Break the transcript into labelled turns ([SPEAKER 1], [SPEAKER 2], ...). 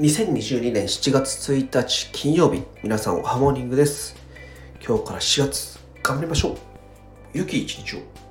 [SPEAKER 1] 2022年7月1日金曜日皆さんおはモーニングです。今日から4月頑張りましょう。良き一日を。